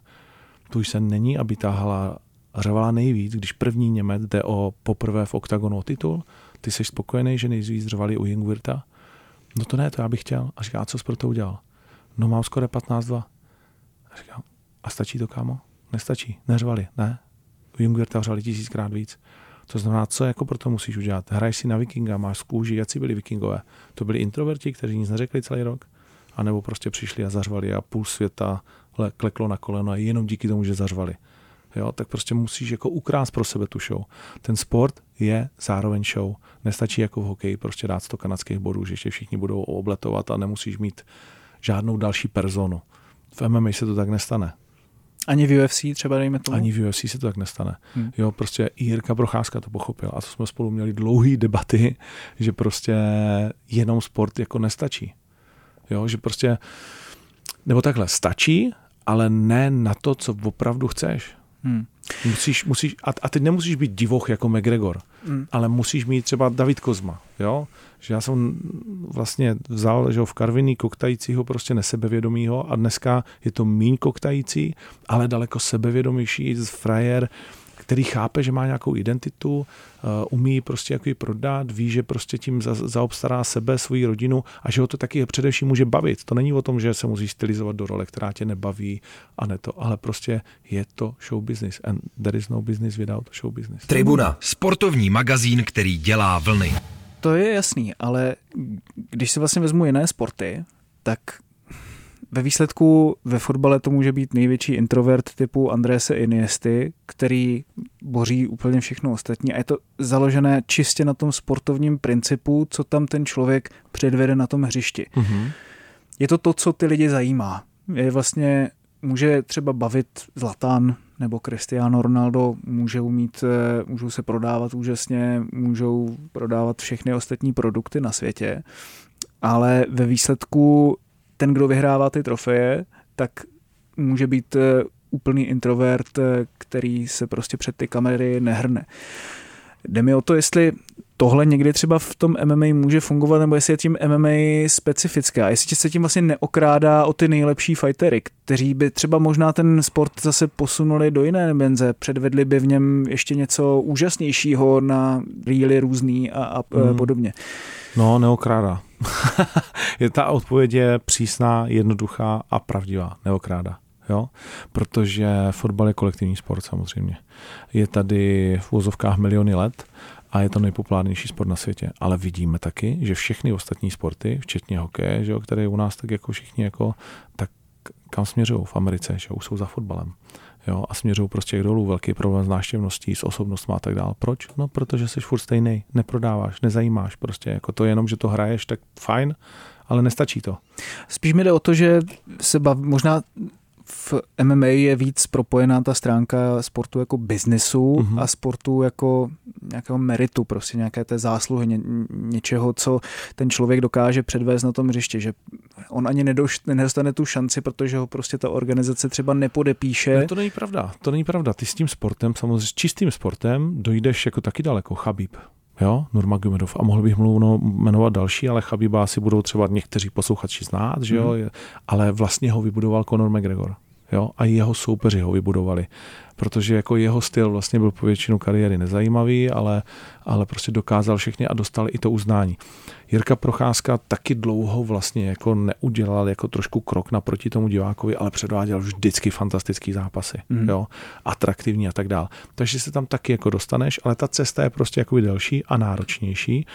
Tvůj sen není, aby ta hala řvala nejvíc, když první Němec jde o poprvé v oktagonu o titul, ty jsi spokojený, že nejvíc řvali u Jungwirta? No to ne, to já bych chtěl. A říká, co jsi pro to udělal? No mám skoro 15-2. A říká, a stačí to, kámo? Nestačí. Neřvali, ne. U Jungwirta řvali tisíckrát víc. To znamená, co jako pro to musíš udělat? Hraješ si na vikinga, máš z kůži, jak byli vikingové? To byli introverti, kteří nic neřekli celý rok? A nebo prostě přišli a zařvali a půl světa kleklo na koleno a jenom díky tomu, že zařvali jo, tak prostě musíš jako ukrást pro sebe tu show. Ten sport je zároveň show. Nestačí jako v hokeji prostě dát 100 kanadských bodů, že ještě všichni budou obletovat a nemusíš mít žádnou další personu. V MMA se to tak nestane. Ani v UFC třeba dejme tomu? Ani v UFC se to tak nestane. Hmm. Jo, prostě i Jirka Procházka to pochopil a to jsme spolu měli dlouhé debaty, že prostě jenom sport jako nestačí. Jo, že prostě, nebo takhle, stačí, ale ne na to, co opravdu chceš. Hmm. Musíš, musíš, a, a teď nemusíš být divoch jako McGregor, mm. ale musíš mít třeba David Kozma, jo? Že já jsem vlastně vzal že v Karviní koktajícího prostě nesebevědomího a dneska je to míň koktající, ale daleko sebevědomější frajer, který chápe, že má nějakou identitu, uh, umí prostě jako ji prodat, ví, že prostě tím za, zaobstará sebe, svoji rodinu a že ho to taky především může bavit. To není o tom, že se musí stylizovat do role, která tě nebaví a ne to, ale prostě je to show business and there is no business without show business. Tribuna, sportovní magazín, který dělá vlny. To je jasný, ale když si vlastně vezmu jiné sporty, tak ve výsledku ve fotbale to může být největší introvert typu Andrése Iniesty, který boří úplně všechno ostatní a je to založené čistě na tom sportovním principu, co tam ten člověk předvede na tom hřišti. Mm-hmm. Je to to, co ty lidi zajímá. Je vlastně, může třeba bavit Zlatan nebo Cristiano Ronaldo, můžou mít, eh, můžou se prodávat úžasně, můžou prodávat všechny ostatní produkty na světě, ale ve výsledku ten, kdo vyhrává ty trofeje, tak může být eh, úplný introvert, eh, který se prostě před ty kamery nehrne. Jde mi o to, jestli tohle někdy třeba v tom MMA může fungovat, nebo jestli je tím MMA specifická, jestli se tím vlastně neokrádá o ty nejlepší fightery, kteří by třeba možná ten sport zase posunuli do jiné benze, předvedli by v něm ještě něco úžasnějšího na reely různý a, a mm. podobně. No, neokrádá. je ta odpověď je přísná, jednoduchá a pravdivá. Neokráda. Jo? Protože fotbal je kolektivní sport samozřejmě. Je tady v úzovkách miliony let a je to nejpopulárnější sport na světě. Ale vidíme taky, že všechny ostatní sporty, včetně hokeje, že jo, které u nás tak jako všichni jako, tak kam směřují v Americe, že už jsou za fotbalem jo, a směřují prostě k dolů, velký problém s náštěvností, s osobnostmi a tak dále. Proč? No, protože jsi furt stejný, neprodáváš, nezajímáš, prostě jako to jenom, že to hraješ, tak fajn, ale nestačí to. Spíš mi jde o to, že se bav, možná v MMA je víc propojená ta stránka sportu jako biznesu mm-hmm. a sportu jako nějakého meritu, prostě nějaké té zásluhy, ně, něčeho, co ten člověk dokáže předvést na tom hřišti, že on ani nedoš, nedostane tu šanci, protože ho prostě ta organizace třeba nepodepíše. No to není pravda, to není pravda. Ty s tím sportem, samozřejmě s čistým sportem, dojdeš jako taky daleko, Chabib. Jo, Nurmagomedov. A mohl bych mluvit jmenovat další, ale Chabiba asi budou třeba někteří posluchači znát, že jo, mm. ale vlastně ho vybudoval Conor McGregor. Jo, a jeho soupeři ho vybudovali protože jako jeho styl vlastně byl po většinu kariéry nezajímavý, ale, ale prostě dokázal všechny a dostal i to uznání. Jirka Procházka taky dlouho vlastně jako neudělal jako trošku krok naproti tomu divákovi, ale předváděl vždycky fantastický zápasy, mm. jo, atraktivní a tak dále. Takže se tam taky jako dostaneš, ale ta cesta je prostě jako delší a náročnější,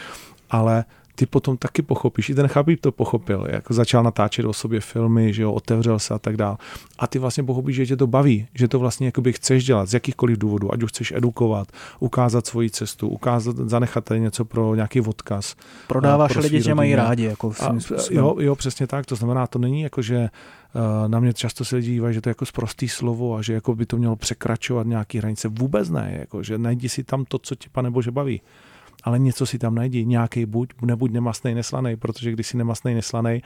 ale ty potom taky pochopíš. I ten Chabib to pochopil, jako začal natáčet o sobě filmy, že jo, otevřel se a tak dál. A ty vlastně pochopíš, že tě to baví, že to vlastně jakoby chceš dělat z jakýchkoliv důvodů, ať už chceš edukovat, ukázat svoji cestu, ukázat, zanechat tady něco pro nějaký odkaz. Prodáváš pro lidi, že mají rádi. Jako a, jo, jo, přesně tak. To znamená, to není jako, že uh, na mě často se lidi dívají, že to je jako sprostý slovo a že jako by to mělo překračovat nějaký hranice. Vůbec ne, jako, že najdi si tam to, co tě, pane Bože, baví ale něco si tam najdi, nějaký buď, nebuď nemastný, neslaný, protože když si nemastný, neslaný,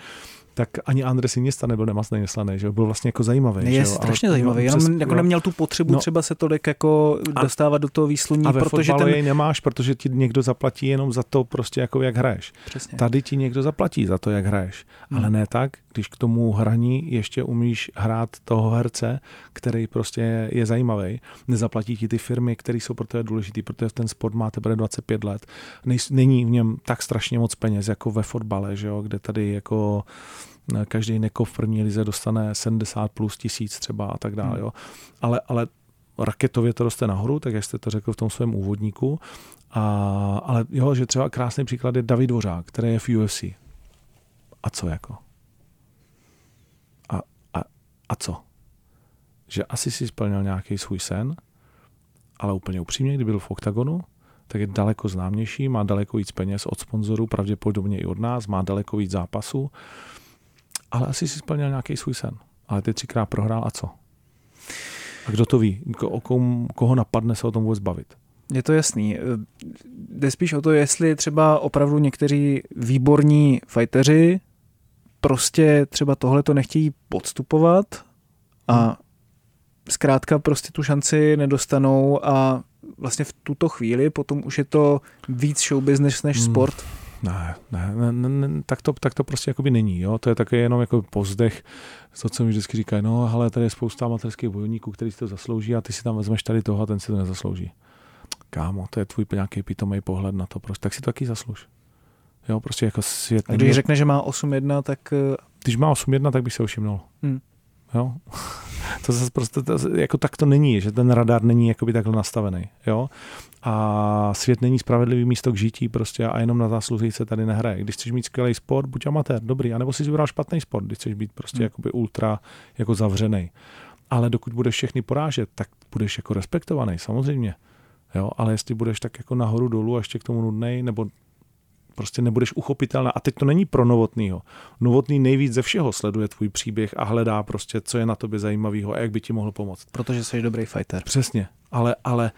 tak ani Andres Iniesta nebyl nemastný, neslaný, že byl vlastně jako zajímavý. Je že? strašně ale, zajímavý, jenom přes, jako neměl tu potřebu no, třeba se tolik jako a, dostávat do toho výsluní, a ve protože ten... jej nemáš, protože ti někdo zaplatí jenom za to prostě jako jak hraješ. Přesně. Tady ti někdo zaplatí za to, jak hraješ, hmm. ale ne tak, když k tomu hraní ještě umíš hrát toho herce, který prostě je zajímavý. Nezaplatí ti ty firmy, které jsou pro tebe důležité, protože ten sport má teprve 25 let. Není v něm tak strašně moc peněz, jako ve fotbale, že jo, kde tady jako každý neko v první lize dostane 70 plus tisíc třeba a tak dále. Hmm. Jo. Ale, ale raketově to roste nahoru, tak jak jste to řekl v tom svém úvodníku. A, ale jo, že třeba krásný příklad je David Dvořák, který je v UFC. A co jako? A co? Že asi si splnil nějaký svůj sen, ale úplně upřímně, kdy byl v OKTAGONu, tak je daleko známější, má daleko víc peněz od sponzorů, pravděpodobně i od nás, má daleko víc zápasů, ale asi si splnil nějaký svůj sen. Ale ty třikrát prohrál a co? A kdo to ví? O kom, koho napadne se o tom vůbec bavit? Je to jasný. Jde spíš o to, jestli třeba opravdu někteří výborní fajteři prostě třeba tohle to nechtějí podstupovat a zkrátka prostě tu šanci nedostanou a vlastně v tuto chvíli potom už je to víc show business než Hmm. Ne, ne, ne, ne, ne tak, to, tak to prostě jakoby není. Jo? To je také jenom jako pozdech, to, co mi vždycky říkají, no ale tady je spousta amatérských bojovníků, který si to zaslouží a ty si tam vezmeš tady toho a ten si to nezaslouží. Kámo, to je tvůj nějaký pitomý pohled na to, prostě, tak si to taky zasluž. Jo, prostě jako svět. A když řekne, že má 8-1, tak eh, když má 8-1, tak bych se všimnul. Hmm. Jo? to zase prostě, to, jako tak to není, že ten radar není jakoby takhle nastavený. Jo? A svět není spravedlivý místo k žití prostě a jenom na zásluhy se tady nehraje. Když chceš mít skvělý sport, buď amatér, dobrý, anebo si vybral špatný sport, když chceš být prostě Hmm. jakoby ultra jako zavřený. Ale dokud budeš všechny porážet, tak budeš jako respektovaný, samozřejmě. Jo, ale jestli budeš tak jako nahoru dolů a ještě k tomu nudnej, nebo prostě nebudeš uchopitelná. A teď to není pro novotnýho. Novotný nejvíc ze všeho sleduje tvůj příběh a hledá prostě, co je na tobě zajímavého a jak by ti mohl pomoct. protože jsi dobrý fighter. Přesně, ale, ale,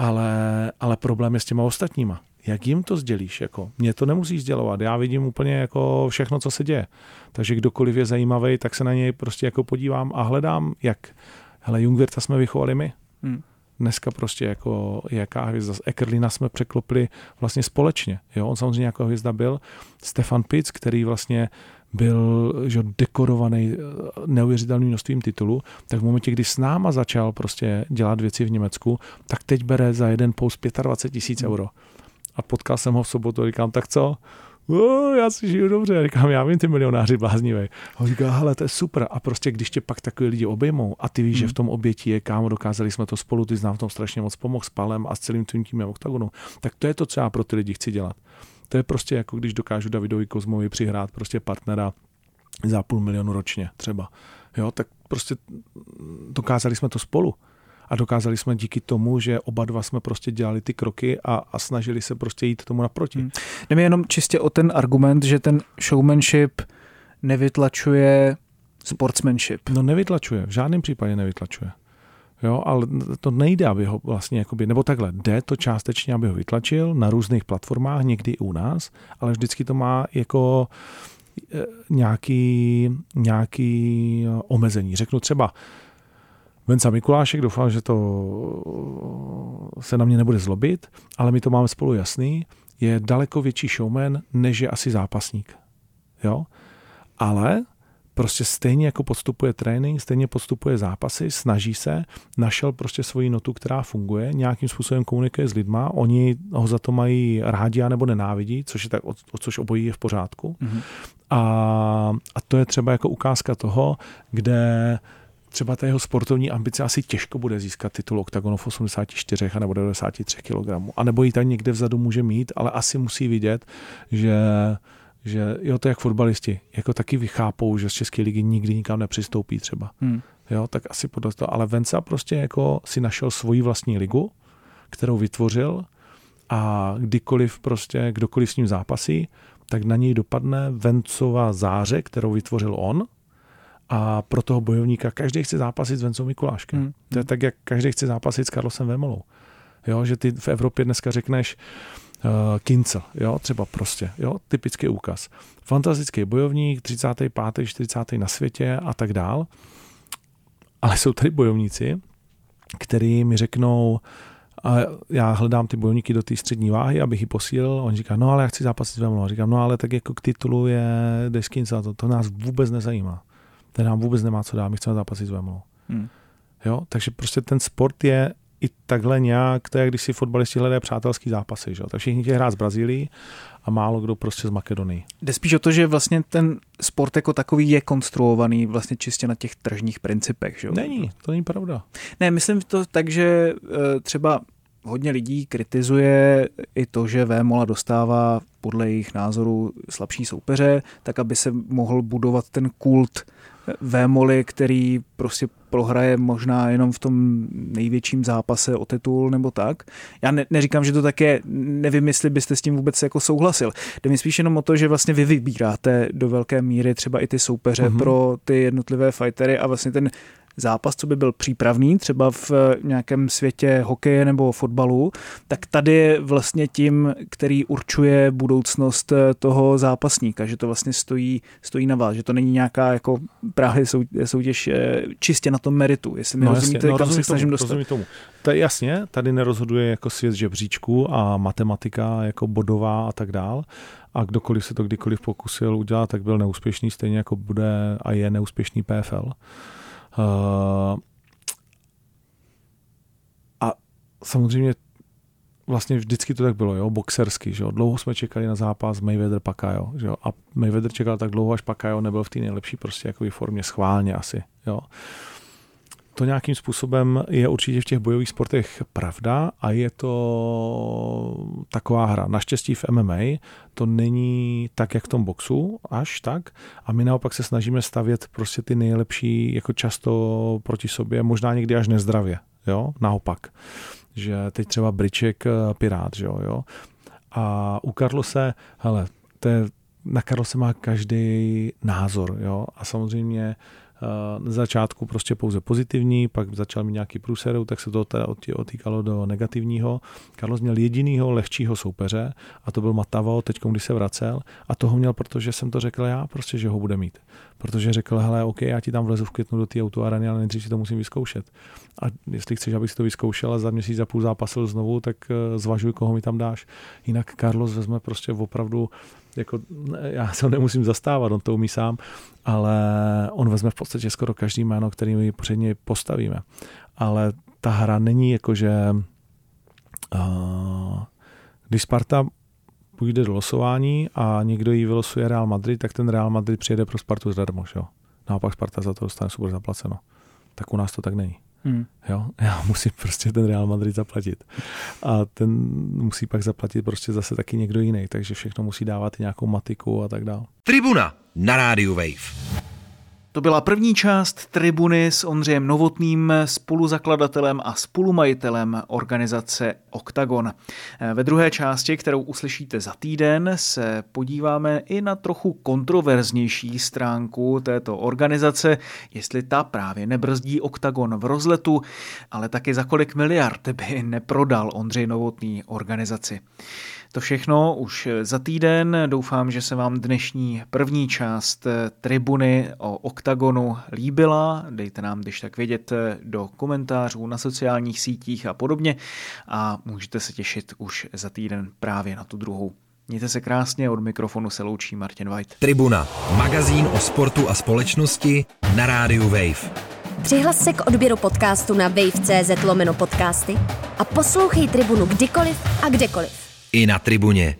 ale, ale problém je s těma ostatníma. Jak jim to sdělíš? Jako, mě to nemusíš sdělovat. Já vidím úplně jako všechno, co se děje. Takže kdokoliv je zajímavý, tak se na něj prostě jako podívám a hledám, jak. Hele, Jungwirta jsme vychovali my. Hmm. Dneska prostě jako jaká hvězda z Ekerlina jsme překlopili vlastně společně. Jo? On samozřejmě jako hvězda byl. Stefan Pitz, který vlastně byl že, dekorovaný eh, neuvěřitelným množstvím titulů, tak v momentě, kdy s náma začal prostě dělat věci v Německu, tak teď bere za jeden post 25 tisíc euro. A potkal jsem ho v sobotu a říkám, tak co? O, já si žiju dobře. A říkám, já vím, ty milionáři bláznivý. A on říká, hele, to je super. A prostě, když tě pak takový lidi obejmou a ty víš, že Hmm. v tom obětí je, kámo, dokázali jsme to spolu, ty znám v tom strašně moc pomohl s Palem a s celým tím týmem Octagonu, tak to je to, co já pro ty lidi chci dělat. To je prostě jako když dokážu Davidovi Kozmovi přihrát prostě partnera za půl milionu ročně třeba. Jo, tak prostě dokázali jsme to spolu. A dokázali jsme díky tomu, že oba dva jsme prostě dělali ty kroky a, a snažili se prostě jít tomu naproti. Hmm. Jde mi jenom čistě o ten argument, že ten showmanship nevytlačuje sportsmanship. No nevytlačuje, v žádném případě nevytlačuje. Jo, ale to nejde, aby ho vlastně, jakoby, nebo takhle, jde to částečně, aby ho vytlačil na různých platformách, někdy i u nás, ale vždycky to má jako eh, nějaký, nějaký eh, omezení. Řeknu třeba Venca Mikulášek, doufám, že to se na mě nebude zlobit, ale my to máme spolu jasný, je daleko větší showman, než je asi zápasník. Jo? Ale prostě stejně jako podstupuje trénink, stejně podstupuje zápasy, snaží se, našel prostě svoji notu, která funguje, nějakým způsobem komunikuje s lidma, oni ho za to mají rádi nebo nenávidí, což je tak, o, což obojí je v pořádku. Mhm. A, a to je třeba jako ukázka toho, kde třeba ta jeho sportovní ambice asi těžko bude získat titul oktagonu v 84 nebo 93 kg. A nebo ji tam někde vzadu může mít, ale asi musí vidět, že že jo, to je jak fotbalisti, jako taky vychápou, že z České ligy nikdy nikam nepřistoupí třeba. Hmm. Jo, tak asi podle toho. Ale Venca prostě jako si našel svoji vlastní ligu, kterou vytvořil a kdykoliv prostě, kdokoliv s ním zápasí, tak na něj dopadne Vencova záře, kterou vytvořil on a pro toho bojovníka každý chce zápasit s Vencou Mikuláškem. Hmm. To je tak, jak každý chce zápasit s Karlosem Vemolou. Jo, že ty v Evropě dneska řekneš uh, Kincel, jo, třeba prostě, jo, typický úkaz. Fantastický bojovník, 35., 40. na světě a tak dál. Ale jsou tady bojovníci, který mi řeknou, a já hledám ty bojovníky do té střední váhy, abych ji posílil. On říká, no ale já chci zápasit s Vemolou. Říkám, no ale tak jako k titulu je Deskinca, to, to nás vůbec nezajímá. Ten nám vůbec nemá co dát, my chceme zápasit s Vemolou. Hmm. Jo? Takže prostě ten sport je i takhle nějak, to je, když si fotbalisti hledají přátelský zápasy. Že? Tak všichni chtějí hrát z Brazílii a málo kdo prostě z Makedonii. Jde spíš o to, že vlastně ten sport jako takový je konstruovaný vlastně čistě na těch tržních principech. Že? jo? Není, to není pravda. Ne, myslím to tak, že eh, třeba hodně lidí kritizuje i to, že Vémola dostává podle jejich názoru slabší soupeře, tak aby se mohl budovat ten kult Vémoly, který prostě prohraje možná jenom v tom největším zápase o titul nebo tak. Já ne, neříkám, že to tak je, nevím, jestli byste s tím vůbec jako souhlasil. Jde mi spíš jenom o to, že vlastně vy vybíráte do velké míry třeba i ty soupeře Mhm. mm-hmm. pro ty jednotlivé fightery a vlastně ten zápas, co by byl přípravný, třeba v nějakém světě hokeje nebo fotbalu, tak tady je vlastně tím, který určuje budoucnost toho zápasníka, že to vlastně stojí, stojí na vás, že to není nějaká jako právě soutěž eh, čistě na tom meritu, jestli mi no, rozumíte, no, kam se snažím dostat. Tomu. To je jasně, tady nerozhoduje jako svět žebříčku a matematika jako bodová a tak dál, a kdokoliv se to kdykoliv pokusil udělat, tak byl neúspěšný, stejně jako bude a je neúspěšný PFL. Uh, a samozřejmě vlastně vždycky to tak bylo, jo, boxersky, že jo. Dlouho jsme čekali na zápas Mayweather Pakayo, že jo. A Mayweather čekal tak dlouho, až Pakayo nebyl v té nejlepší prostě jako formě schválně asi, jo. Uh, to nějakým způsobem je určitě v těch bojových sportech pravda a je to taková hra. Naštěstí v MMA to není tak, jak v tom boxu, až tak. A my naopak se snažíme stavět prostě ty nejlepší jako často proti sobě, možná někdy až nezdravě, jo, naopak. Že teď třeba Briček eh, Pirát, že jo, jo. A u Karlose, hele, to je, na Karlose má každý názor, jo. A samozřejmě na začátku prostě pouze pozitivní, pak začal mít nějaký průserou, tak se to teda otýkalo do negativního. Carlos měl jedinýho lehčího soupeře a to byl Matavo, teď když se vracel a toho měl, protože jsem to řekl já, prostě, že ho bude mít. Protože řekl, hele, OK, já ti tam vlezu v květnu do té autoarany, ale nejdřív si to musím vyzkoušet. A jestli chceš, abych si to vyzkoušel a za měsíc za půl zápasil znovu, tak eh, zvažuj, koho mi tam dáš. Jinak Carlos vezme prostě opravdu jako, já se ho nemusím zastávat, on to umí sám, ale on vezme v podstatě skoro každý jméno, který my předně postavíme. Ale ta hra není jako, že uh, když Sparta půjde do losování a někdo jí vylosuje Real Madrid, tak ten Real Madrid přijede pro Spartu zdarma. Jo? Naopak Sparta za to dostane super zaplaceno. Tak u nás to tak není. Hmm. Jo? Já musím prostě ten Real Madrid zaplatit. A ten musí pak zaplatit prostě zase taky někdo jiný, takže všechno musí dávat nějakou matiku a tak dále. Tribuna na rádiu Wave. To byla první část Tribuny s Ondřejem Novotným, spoluzakladatelem a spolumajitelem organizace Octagon. Ve druhé části, kterou uslyšíte za týden, se podíváme i na trochu kontroverznější stránku této organizace, jestli ta právě nebrzdí Octagon v rozletu, ale taky za kolik miliard by neprodal Ondřej Novotný organizaci. To všechno už za týden. Doufám, že se vám dnešní první část tribuny o OKTAGONu líbila. Dejte nám, když tak vědět, do komentářů na sociálních sítích a podobně. A můžete se těšit už za týden právě na tu druhou. Mějte se krásně, od mikrofonu se loučí Martin White. Tribuna, magazín o sportu a společnosti na rádiu Wave. Přihlas se k odběru podcastu na wave.cz lomeno podcasty a poslouchej Tribunu kdykoliv a kdekoliv i na tribuně.